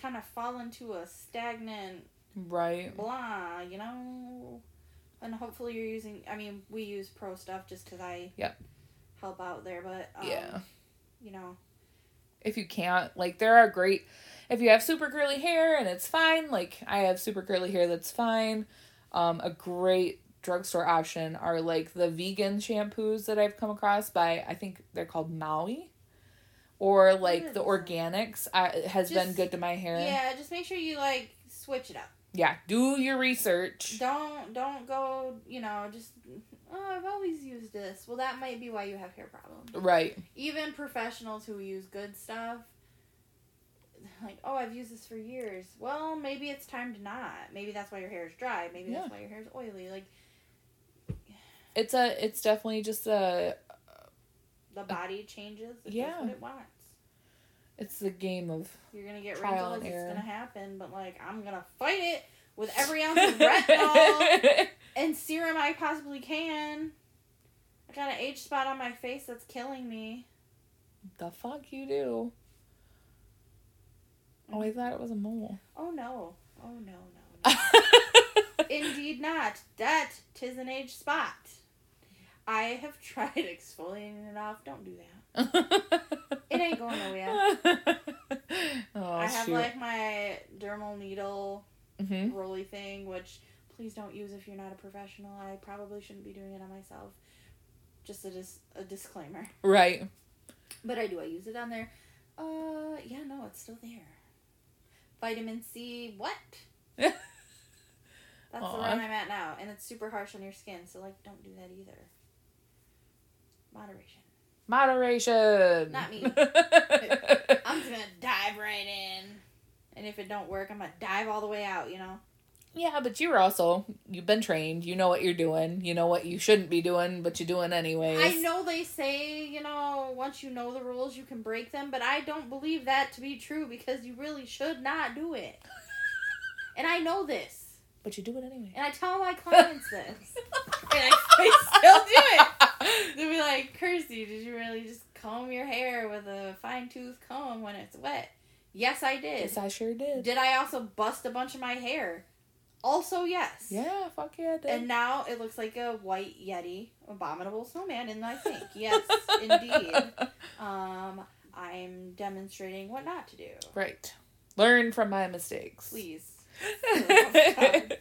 kind of fall into a stagnant right. blah, you know? And hopefully you're using, I mean, we use pro stuff just because I help out there, but, um, Yeah. you know, If you can't, like there are great if you have super curly hair and it's fine, like I have super curly hair that's fine. Um a great drugstore option are like the vegan shampoos that I've come across by I think they're called Maui. Or like the organics uh, has been good to my hair. yeah, just make sure you, like, switch it up. Yeah, do your research. Don't, don't go, you know, just, oh, I've always used this. Well, that might be why you have hair problems. Right. even professionals who use good stuff like oh i've used this for years well maybe it's time to not maybe that's why your hair is dry maybe Yeah. that's why your hair is oily like It's a it's definitely just a the body changes it Yeah. what it wants it's the game of you're gonna get Trial wrinkles it's gonna happen but like i'm gonna fight it with every ounce of (laughs) retinol and serum i possibly can i got an age spot on my face that's killing me the fuck you do. Oh, I thought it was a mole. oh no oh no no no (laughs) Indeed not. That tis an age spot. I have (laughs) tried exfoliating it off. Don't do that. It ain't going nowhere. (laughs) oh, I have shoot. like my dermal needle hmm roly thing, which please don't use if you're not a professional. I probably shouldn't be doing it on myself. Just a, dis- a disclaimer. Right. But I do. I use it on there. Uh, yeah, no, it's still there. Vitamin C, what? That's the (laughs) one I'm at now, and it's super harsh on your skin. So like, don't do that either. Moderation. Moderation. Not me. (laughs) I'm just gonna dive right in, and if it don't work, I'm gonna dive all the way out. You know. yeah, but you're also you've been trained. You know what you're doing. You know what you shouldn't be doing, but you're doing anyways. I know they say you know once you know the rules, you can break them, but I don't believe that to be true because you really should not do it. (laughs) and I know this. But you do it anyway. And I tell my clients this. and I, I still do it. (laughs) (laughs) They'll be like, Kirsty, did you really just comb your hair with a fine tooth comb when it's wet? Yes, I did. Yes, I sure did. Did I also bust a bunch of my hair? Also, yes. Yeah, fuck yeah, I did. And now it looks like a white Yeti, abominable snowman in my sink. Yes, (laughs) indeed. Um, I'm demonstrating what not to do. right. Learn from my mistakes. Please. (laughs)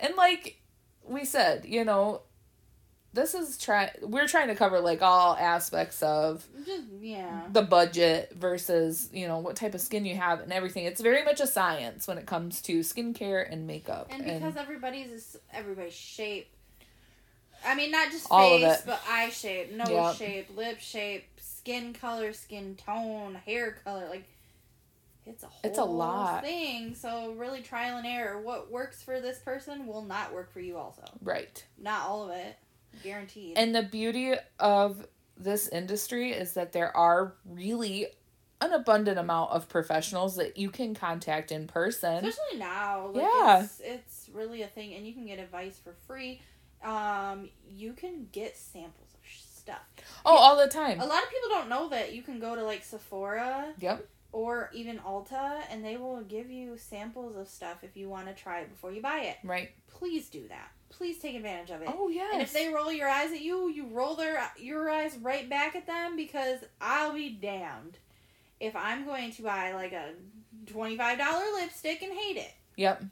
And like we said, you know, this is try we're trying to cover like all aspects of Just, yeah. the budget versus, you know, what type of skin you have and everything. It's very much a science when it comes to skincare and makeup. And because everybody's everybody's shape. I mean, not just All of face, it. but eye shape, nose Yep. shape, lip shape, skin color, skin tone, hair color. Like, it's a whole It's a lot. thing. So really trial and error. What works for this person will not work for you also. Right. Not all of it. Guaranteed. And the beauty of this industry is that there are really an abundant amount of professionals that you can contact in person. Especially now. Like Yeah. It's, it's really a thing. And you can get advice for free. Um, you can get samples of stuff. Oh, all the time. A lot of people don't know that you can go to like Sephora Yep. Or even Ulta and they will give you samples of stuff if you want to try it before you buy it. Right. Please do that. Please take advantage of it. Oh yes. And if they roll your eyes at you, you roll their your eyes right back at them because I'll be damned if I'm going to buy like a twenty five dollar lipstick and hate it. Yep.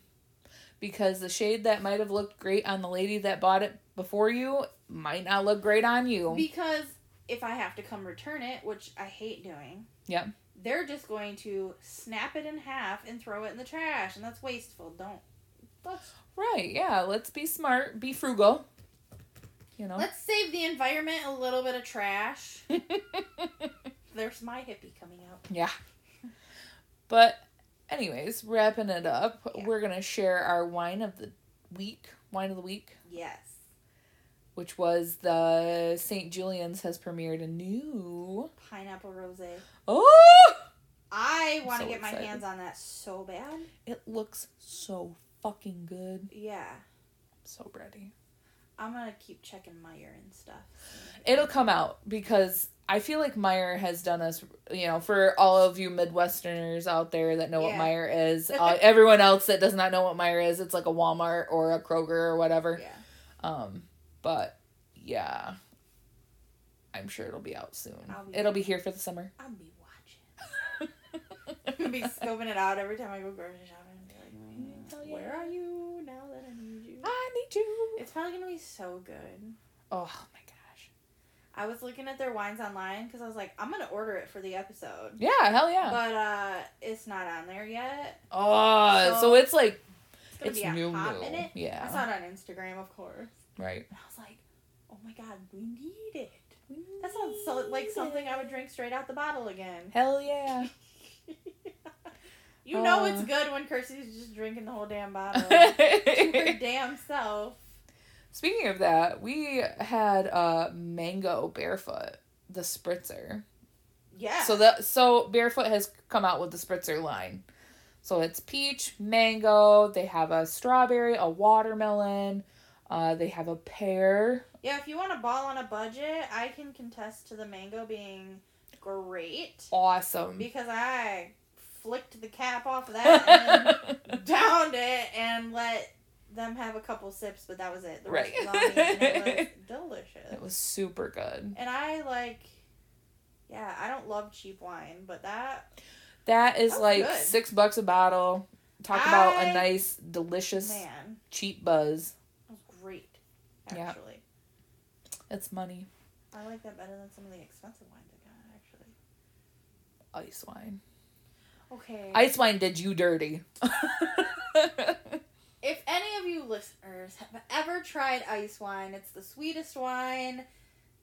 Because the shade that might have looked great on the lady that bought it before you might not look great on you. Because if I have to come return it, which I hate doing, Yep. They're just going to snap it in half and throw it in the trash, and that's wasteful. Don't. Let's Right. Yeah. Let's be smart. Be frugal. You know. let's save the environment a little bit of trash. (laughs) There's my hippie coming out. yeah. But, anyways, wrapping it up, Yeah. we're gonna share our wine of the week. Wine of the week. Yes. Which was the St. Julian's has premiered a new. Pineapple rose. Oh, I want to So get my hands on that so bad. it looks so fucking good. Yeah. I'm So ready. I'm gonna keep checking Meijer and stuff. It'll come out because I feel like Meijer has done us, you know, for all of you Midwesterners out there that know what Yeah. Meijer is. (laughs) Uh, everyone else that does not know what Meijer is, it's like a Walmart or a Kroger or whatever. Yeah. Um, but yeah, I'm sure it'll be out soon. Be- It'll be here for the summer. I'll be watching. (laughs) I'm gonna be scoping it out every time I go grocery shopping. and be like, "Mm, yeah. Where are you now that I need you? I need you. It's probably gonna be so good. Oh my gosh. I was looking at their wines online because I was like, I'm gonna order it for the episode. Yeah, hell yeah. But uh, it's not on there yet. Oh, so, So- it's like It's it's new, hot new. minute. I Yeah, saw it on Instagram, of course. Right. And I was like, oh my god, we need it. That sounds so like something I would drink straight out the bottle again. (laughs) Hell yeah. you know Uh. it's good when Kirsty's just drinking the whole damn bottle. to her (laughs) damn self. Speaking of that, we had uh mango barefoot, the spritzer. Yeah. So that so barefoot has come out with the spritzer line. So it's peach, mango. They have a strawberry, a watermelon. Uh, they have a pear. yeah, if you want to ball on a budget, I can contest to the mango being great Awesome. because I flicked the cap off of that and (laughs) downed it and let them have a couple sips, but that was it. The rest Right. was on me, and it was (laughs) delicious. it was super good. And I like, yeah, I don't love cheap wine, but that That is That like good. six bucks a bottle. Talk about a nice, delicious, man cheap buzz. Great. Yeah. It's money. I like that better than some of the expensive wines I got. Actually, Ice wine. okay. Ice wine did you dirty. (laughs) if any of you listeners have ever tried ice wine, it's the sweetest wine.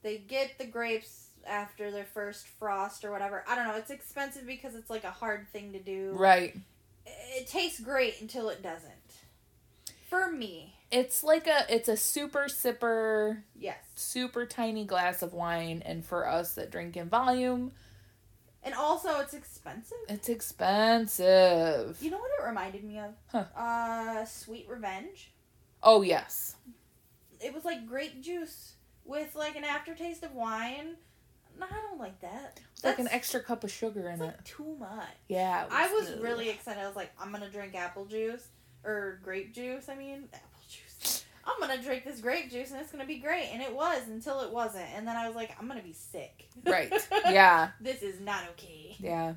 They get the grapes after their first frost or whatever. I don't know. It's expensive because it's like a hard thing to do. right. It tastes great until it doesn't. For me, It's like a it's a super sipper, yes. super tiny glass of wine, and for us that drink in volume, And also, it's expensive. it's expensive. You know what it reminded me of? Huh. Uh, Sweet Revenge. Oh yes. It was like grape juice with like an aftertaste of wine. No, I don't like that. It's like an extra cup of sugar in It's it. too much. Yeah. it I was ugh. really excited. I was like, I'm gonna drink apple juice or grape juice. I mean, apple juice. I'm gonna drink this grape juice and it's gonna be great. And it was until it wasn't. And then I was like, I'm gonna be sick. Right. (laughs) Yeah. this is not okay. Yeah.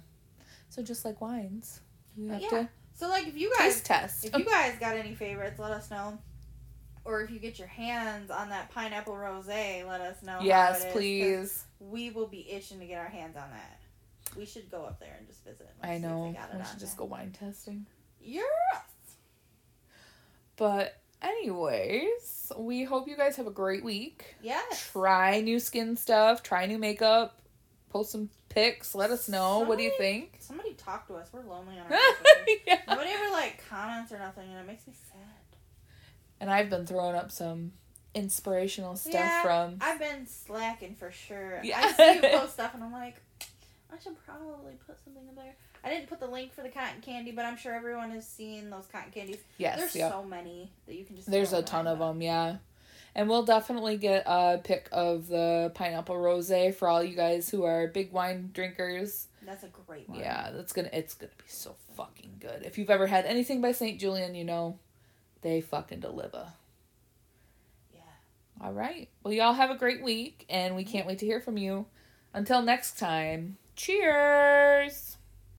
So just like wines, you have yeah, to So like, if you guys taste test. If you guys got any favorites, let us know. Or if you get your hands on that pineapple rosé, let us know. yes, it is, 'cause please. We will be itching to get our hands on that. We should go up there and just visit. I see if they know. We should just go wine testing. Yes. But anyways, we hope you guys have a great week. Yes. Try new skin stuff, try new makeup, Post some pics. Let us know. what do you think? Somebody talk to us. We're lonely on our (laughs) yeah. Nobody ever like comments or nothing, and it makes me sad. And I've been throwing up some inspirational stuff Yeah, from. I've been slacking for sure. Yeah. I see you post stuff, and I'm like, I should probably put something in there. I didn't put the link for the cotton candy, but I'm sure everyone has seen those cotton candies. Yes, There's so many that you can just. There's a ton of them, yeah. And we'll definitely get a pic of the pineapple rosé for all you guys who are big wine drinkers. That's a great one. Yeah, that's gonna it's gonna be so fucking good. If you've ever had anything by St. Julian, you know they fucking deliver. Yeah. All right. Well, y'all have a great week, and we can't wait to hear from you. Until next time, cheers.